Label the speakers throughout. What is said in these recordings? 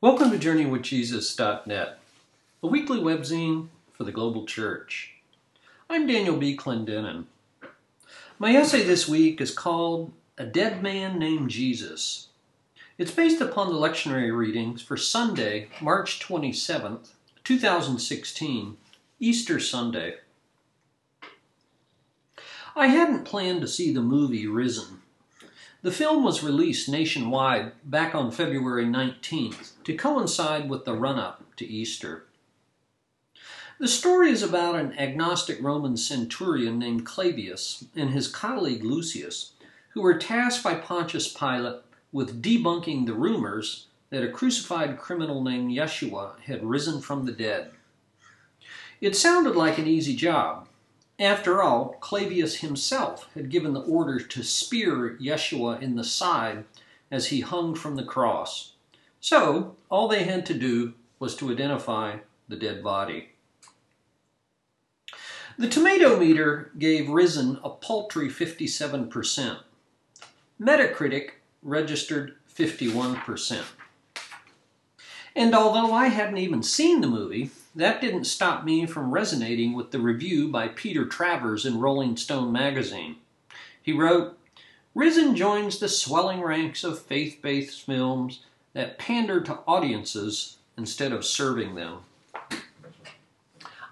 Speaker 1: Welcome to JourneyWithJesus.net, a weekly webzine for the global church. I'm Daniel B. Clendenin. My essay this week is called A Dead Man Named Jesus. It's based upon the lectionary readings for Sunday, March 27th, 2016, Easter Sunday. I hadn't planned to see the movie Risen. The film was released nationwide back on February 19th to coincide with the run up to Easter. The story is about an agnostic Roman centurion named Clavius and his colleague Lucius, who were tasked by Pontius Pilate with debunking the rumors that a crucified criminal named Yeshua had risen from the dead. It sounded like an easy job, after all, Clavius himself had given the order to spear Yeshua in the side as he hung from the cross. So, all they had to do was to identify the dead body. The tomato meter gave Risen a paltry 57%. Metacritic registered 51%. And although I hadn't even seen the movie, that didn't stop me from resonating with the review by Peter Travers in Rolling Stone magazine. He wrote, Risen joins the swelling ranks of faith based films that pander to audiences instead of serving them.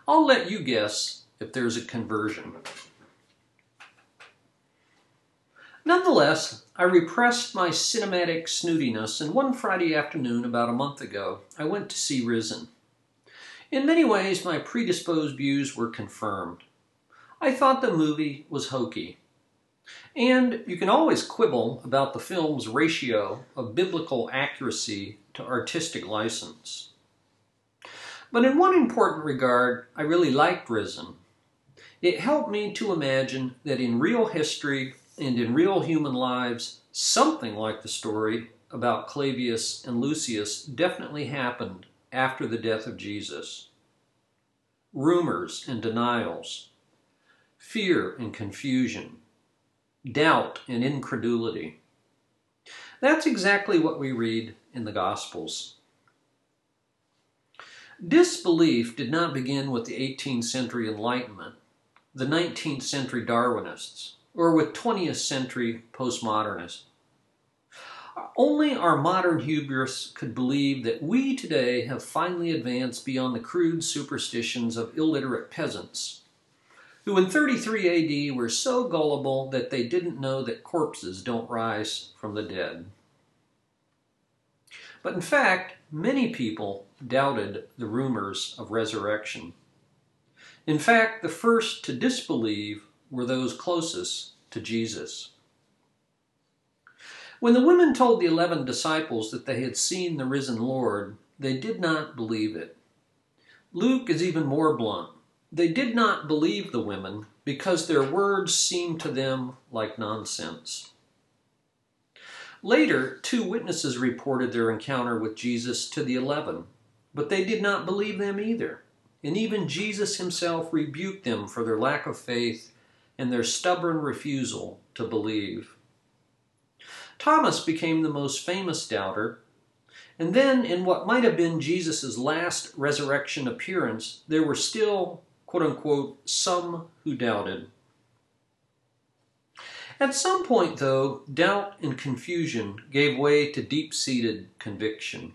Speaker 1: I'll let you guess if there's a conversion. Nonetheless, I repressed my cinematic snootiness, and one Friday afternoon about a month ago, I went to see Risen. In many ways, my predisposed views were confirmed. I thought the movie was hokey. And you can always quibble about the film's ratio of biblical accuracy to artistic license. But in one important regard, I really liked Risen. It helped me to imagine that in real history, and in real human lives, something like the story about Clavius and Lucius definitely happened after the death of Jesus. Rumors and denials, fear and confusion, doubt and incredulity. That's exactly what we read in the Gospels. Disbelief did not begin with the 18th century Enlightenment, the 19th century Darwinists, or with 20th century postmodernists. Only our modern hubris could believe that we today have finally advanced beyond the crude superstitions of illiterate peasants, who in 33 AD were so gullible that they didn't know that corpses don't rise from the dead. But in fact, many people doubted the rumors of resurrection. In fact, the first to disbelieve were those closest to Jesus. When the women told the eleven disciples that they had seen the risen Lord, they did not believe it. Luke is even more blunt. They did not believe the women because their words seemed to them like nonsense. Later, two witnesses reported their encounter with Jesus to the eleven, but they did not believe them either. And even Jesus himself rebuked them for their lack of faith and their stubborn refusal to believe. Thomas became the most famous doubter, and then in what might have been Jesus' last resurrection appearance, there were still, quote unquote, some who doubted. At some point, though, doubt and confusion gave way to deep seated conviction.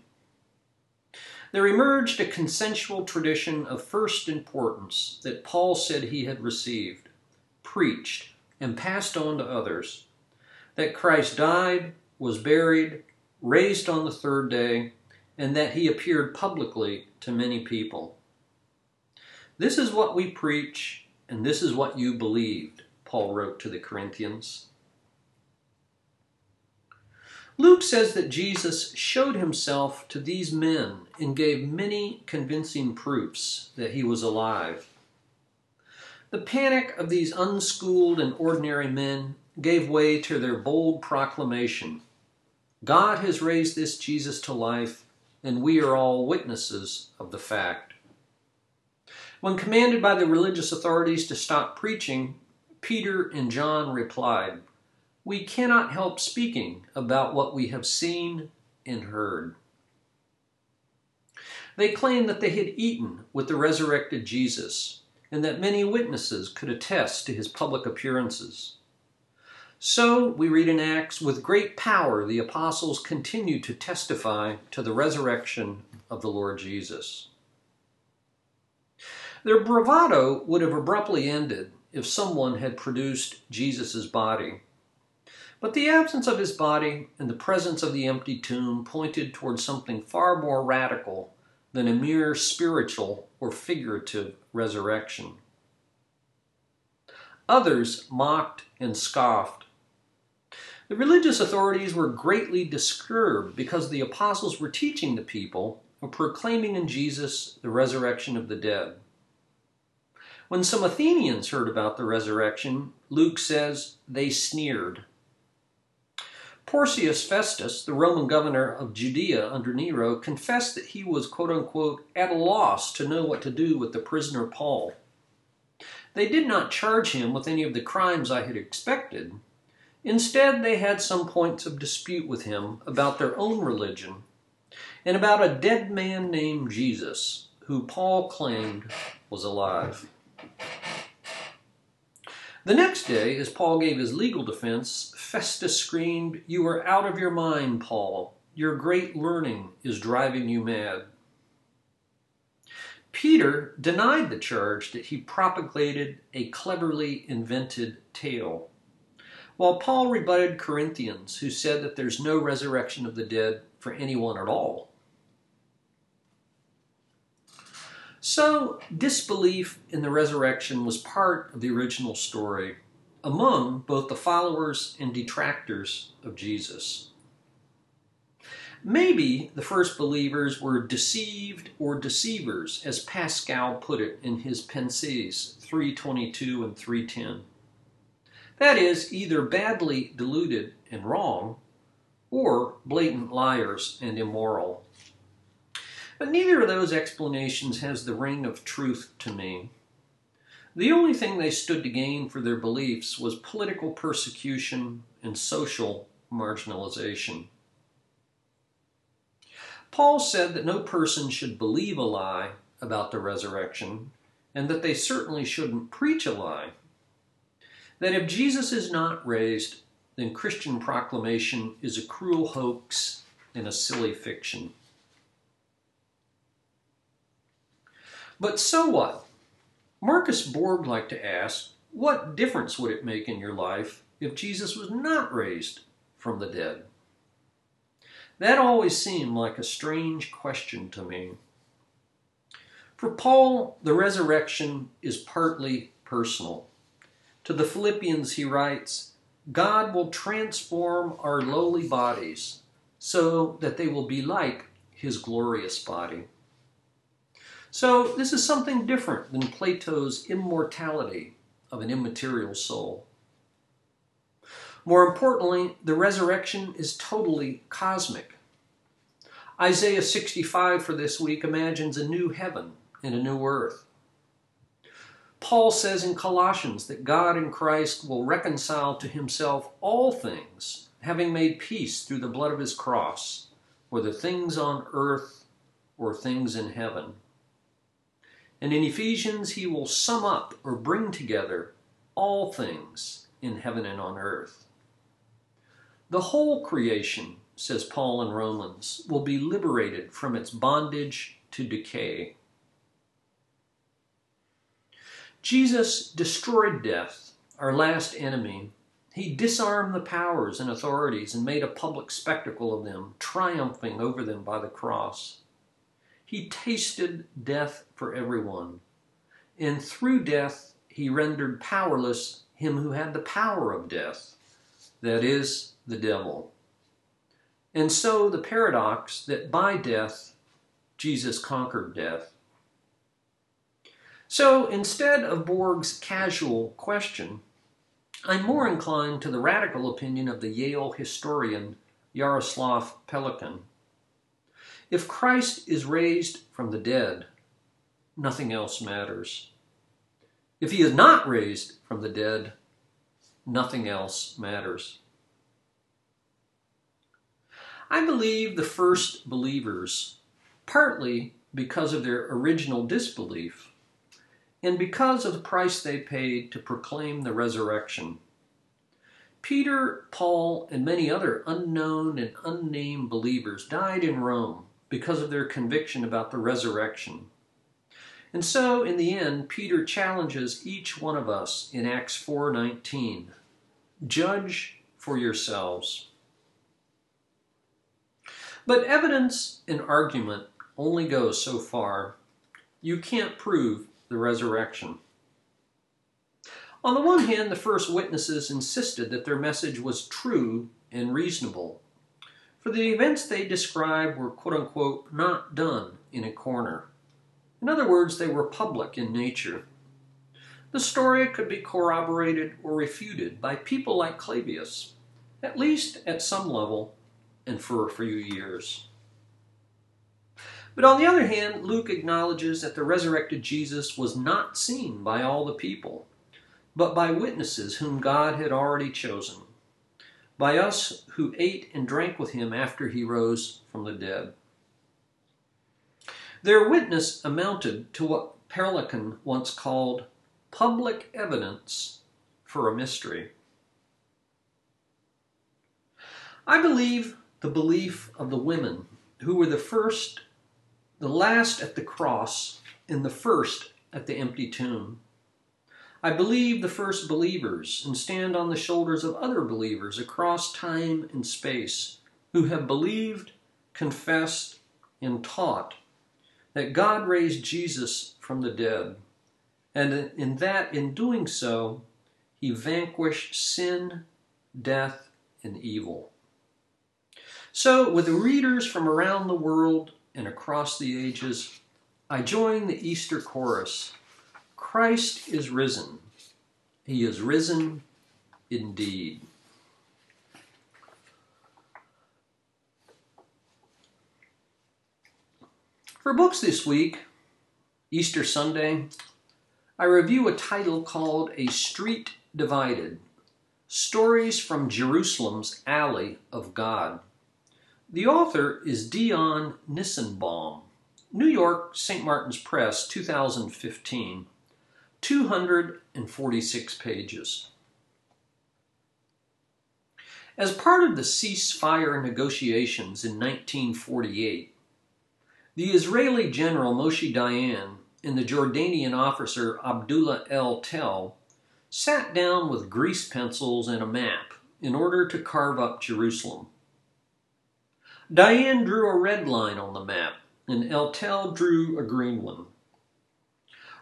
Speaker 1: There emerged a consensual tradition of first importance that Paul said he had received preached and passed on to others that Christ died, was buried, raised on the third day, and that he appeared publicly to many people. This is what we preach, and this is what you believed, Paul wrote to the Corinthians. Luke says that Jesus showed himself to these men and gave many convincing proofs that he was alive. The panic of these unschooled and ordinary men gave way to their bold proclamation God has raised this Jesus to life, and we are all witnesses of the fact. When commanded by the religious authorities to stop preaching, Peter and John replied, We cannot help speaking about what we have seen and heard. They claimed that they had eaten with the resurrected Jesus and that many witnesses could attest to his public appearances. So, we read in Acts, with great power the apostles continued to testify to the resurrection of the Lord Jesus. Their bravado would have abruptly ended if someone had produced Jesus' body. But the absence of his body and the presence of the empty tomb pointed towards something far more radical than a mere spiritual or figurative resurrection. Others mocked and scoffed the religious authorities were greatly disturbed because the apostles were teaching the people and proclaiming in Jesus the resurrection of the dead. When some Athenians heard about the resurrection, Luke says they sneered. Porcius Festus, the Roman governor of Judea under Nero, confessed that he was, quote unquote, at a loss to know what to do with the prisoner Paul. They did not charge him with any of the crimes I had expected, Instead, they had some points of dispute with him about their own religion and about a dead man named Jesus, who Paul claimed was alive. The next day, as Paul gave his legal defense, Festus screamed, You are out of your mind, Paul. Your great learning is driving you mad. Peter denied the charge that he propagated a cleverly invented tale. While Paul rebutted Corinthians, who said that there's no resurrection of the dead for anyone at all. So, disbelief in the resurrection was part of the original story among both the followers and detractors of Jesus. Maybe the first believers were deceived or deceivers, as Pascal put it in his Pensées 322 and 310. That is, either badly deluded and wrong, or blatant liars and immoral. But neither of those explanations has the ring of truth to me. The only thing they stood to gain for their beliefs was political persecution and social marginalization. Paul said that no person should believe a lie about the resurrection, and that they certainly shouldn't preach a lie that if Jesus is not raised, then Christian proclamation is a cruel hoax and a silly fiction. But so what? Marcus Borg liked to ask, what difference would it make in your life if Jesus was not raised from the dead? That always seemed like a strange question to me. For Paul, the resurrection is partly personal. To the Philippians, he writes, God will transform our lowly bodies so that they will be like his glorious body. So, this is something different than Plato's immortality of an immaterial soul. More importantly, the resurrection is totally cosmic. Isaiah 65 for this week imagines a new heaven and a new earth. Paul says in Colossians that God in Christ will reconcile to himself all things, having made peace through the blood of his cross, whether things on earth or things in heaven. And in Ephesians, he will sum up or bring together all things in heaven and on earth. The whole creation, says Paul in Romans, will be liberated from its bondage to decay. Jesus destroyed death, our last enemy. He disarmed the powers and authorities and made a public spectacle of them, triumphing over them by the cross. He tasted death for everyone, and through death he rendered powerless him who had the power of death, that is, the devil. And so the paradox that by death Jesus conquered death. So instead of Borg's casual question, I'm more inclined to the radical opinion of the Yale historian Yaroslav Pelikan. If Christ is raised from the dead, nothing else matters. If he is not raised from the dead, nothing else matters. I believe the first believers, partly because of their original disbelief and because of the price they paid to proclaim the resurrection. Peter, Paul, and many other unknown and unnamed believers died in Rome because of their conviction about the resurrection. And so in the end Peter challenges each one of us in Acts 4:19. Judge for yourselves. But evidence and argument only goes so far. You can't prove the resurrection. On the one hand, the first witnesses insisted that their message was true and reasonable, for the events they described were quote unquote not done in a corner. In other words, they were public in nature. The story could be corroborated or refuted by people like Clavius, at least at some level and for a few years. But on the other hand, Luke acknowledges that the resurrected Jesus was not seen by all the people, but by witnesses whom God had already chosen, by us who ate and drank with him after he rose from the dead. Their witness amounted to what Pelikan once called public evidence for a mystery. I believe the belief of the women who were the first, the last at the cross, and the first at the empty tomb. I believe the first believers and stand on the shoulders of other believers across time and space who have believed, confessed, and taught that God raised Jesus from the dead, and in that, in doing so, he vanquished sin, death, and evil. So, with readers from around the world and across the ages, I join the Easter chorus Christ is risen. He is risen indeed. For books this week, Easter Sunday, I review a title called A Street Divided Stories from Jerusalem's Alley of God. The author is Dion Nissenbaum, New York, St. Martin's Press, 2015, 246 pages. As part of the ceasefire negotiations in 1948, the Israeli general Moshe Dayan and the Jordanian officer Abdullah El Tel sat down with grease pencils and a map in order to carve up Jerusalem. Dayan drew a red line on the map, and El Tel drew a green one.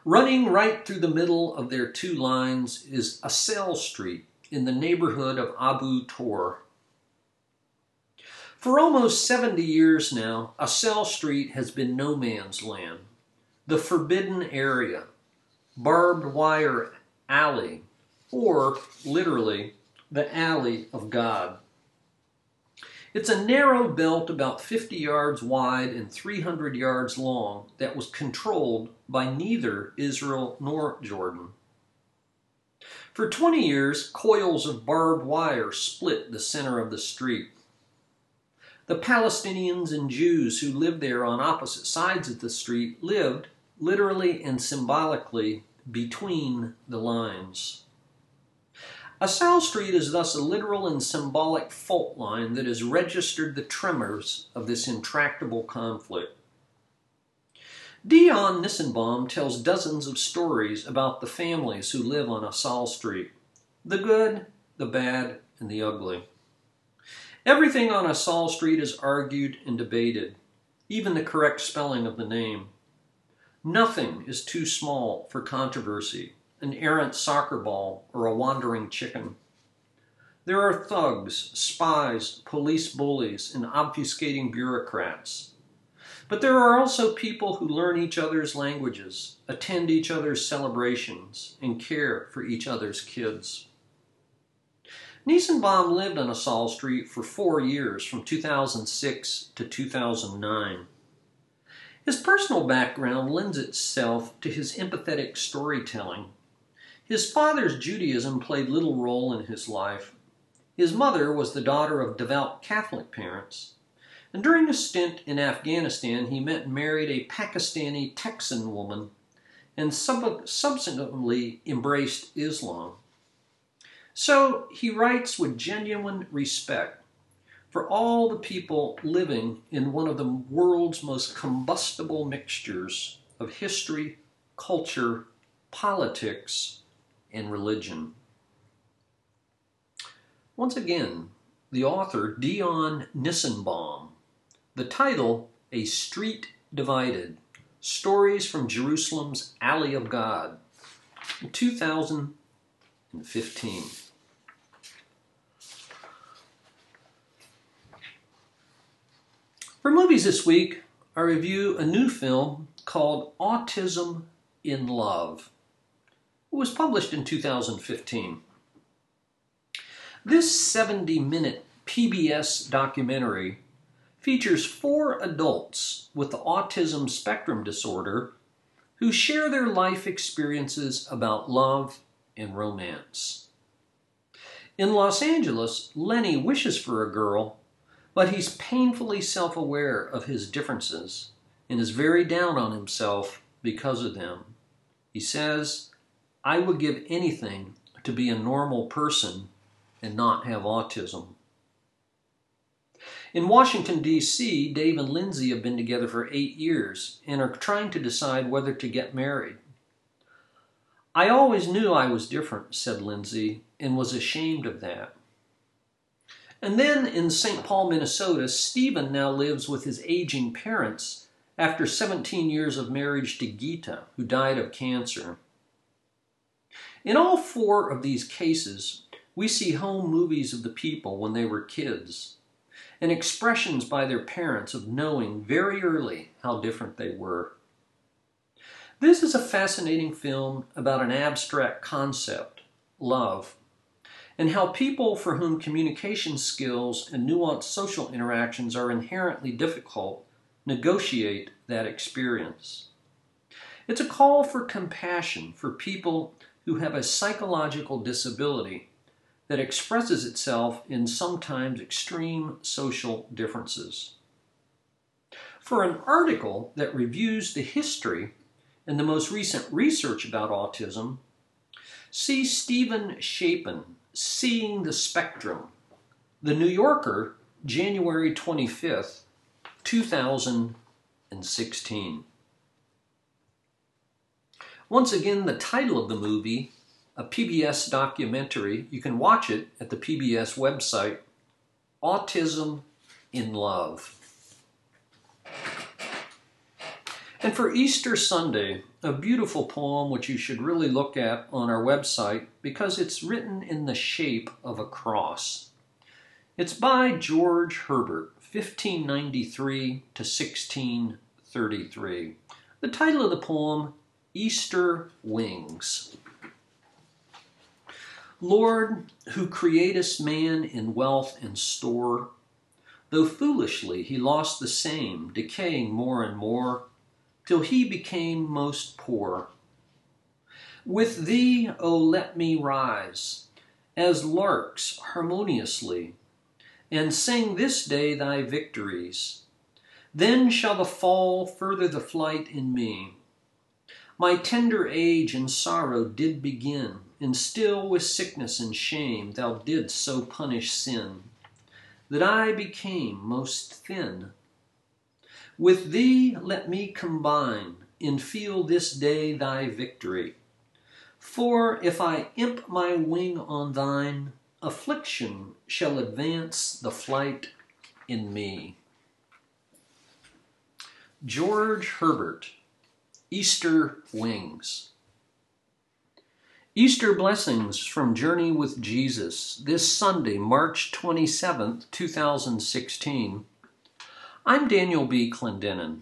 Speaker 1: Running right through the middle of their two lines is Asel Street in the neighborhood of Abu Tor. For almost 70 years now, Asel Street has been no man's land, the forbidden area, barbed wire alley, or literally, the alley of God. It's a narrow belt about 50 yards wide and 300 yards long that was controlled by neither Israel nor Jordan. For 20 years, coils of barbed wire split the center of the street. The Palestinians and Jews who lived there on opposite sides of the street lived, literally and symbolically, between the lines. Asel Street is thus a literal and symbolic fault line that has registered the tremors of this intractable conflict. Dion Nissenbaum tells dozens of stories about the families who live on Asel Street the good, the bad, and the ugly. Everything on Asel Street is argued and debated, even the correct spelling of the name. Nothing is too small for controversy an errant soccer ball, or a wandering chicken. There are thugs, spies, police bullies, and obfuscating bureaucrats. But there are also people who learn each other's languages, attend each other's celebrations, and care for each other's kids. Nissenbaum lived on Asel Street for four years, from 2006 to 2009. His personal background lends itself to his empathetic storytelling his father's Judaism played little role in his life. His mother was the daughter of devout Catholic parents. And during a stint in Afghanistan, he met and married a Pakistani Texan woman and sub- subsequently embraced Islam. So he writes with genuine respect for all the people living in one of the world's most combustible mixtures of history, culture, politics, and religion. Once again, the author Dion Nissenbaum. The title, A Street Divided Stories from Jerusalem's Alley of God, 2015. For movies this week, I review a new film called Autism in Love. It was published in 2015. This 70 minute PBS documentary features four adults with the autism spectrum disorder who share their life experiences about love and romance. In Los Angeles, Lenny wishes for a girl, but he's painfully self aware of his differences and is very down on himself because of them. He says, I would give anything to be a normal person and not have autism. In Washington, D.C., Dave and Lindsay have been together for eight years and are trying to decide whether to get married. I always knew I was different, said Lindsay, and was ashamed of that. And then in St. Paul, Minnesota, Stephen now lives with his aging parents after 17 years of marriage to Gita, who died of cancer. In all four of these cases, we see home movies of the people when they were kids and expressions by their parents of knowing very early how different they were. This is a fascinating film about an abstract concept, love, and how people for whom communication skills and nuanced social interactions are inherently difficult negotiate that experience. It's a call for compassion for people who have a psychological disability that expresses itself in sometimes extreme social differences. For an article that reviews the history and the most recent research about autism, see Steven Shapin, Seeing the Spectrum, The New Yorker, January 25th, 2016. Once again, the title of the movie a PBS documentary. You can watch it at the PBS website, Autism in Love. And for Easter Sunday, a beautiful poem which you should really look at on our website because it's written in the shape of a cross. It's by George Herbert, 1593 to 1633. The title of the poem, Easter Wings. Lord, who createst man in wealth and store, though foolishly he lost the same, decaying more and more, till he became most poor. With thee, O oh, let me rise, as larks harmoniously, and sing this day thy victories. Then shall the fall further the flight in me. My tender age and sorrow did begin, and still with sickness and shame thou didst so punish sin, that I became most thin. With thee let me combine, and feel this day thy victory. For if I imp my wing on thine, affliction shall advance the flight in me. George Herbert, Easter Wings. Easter blessings from Journey with Jesus this Sunday, March 27th, 2016. I'm Daniel B. Clendenin.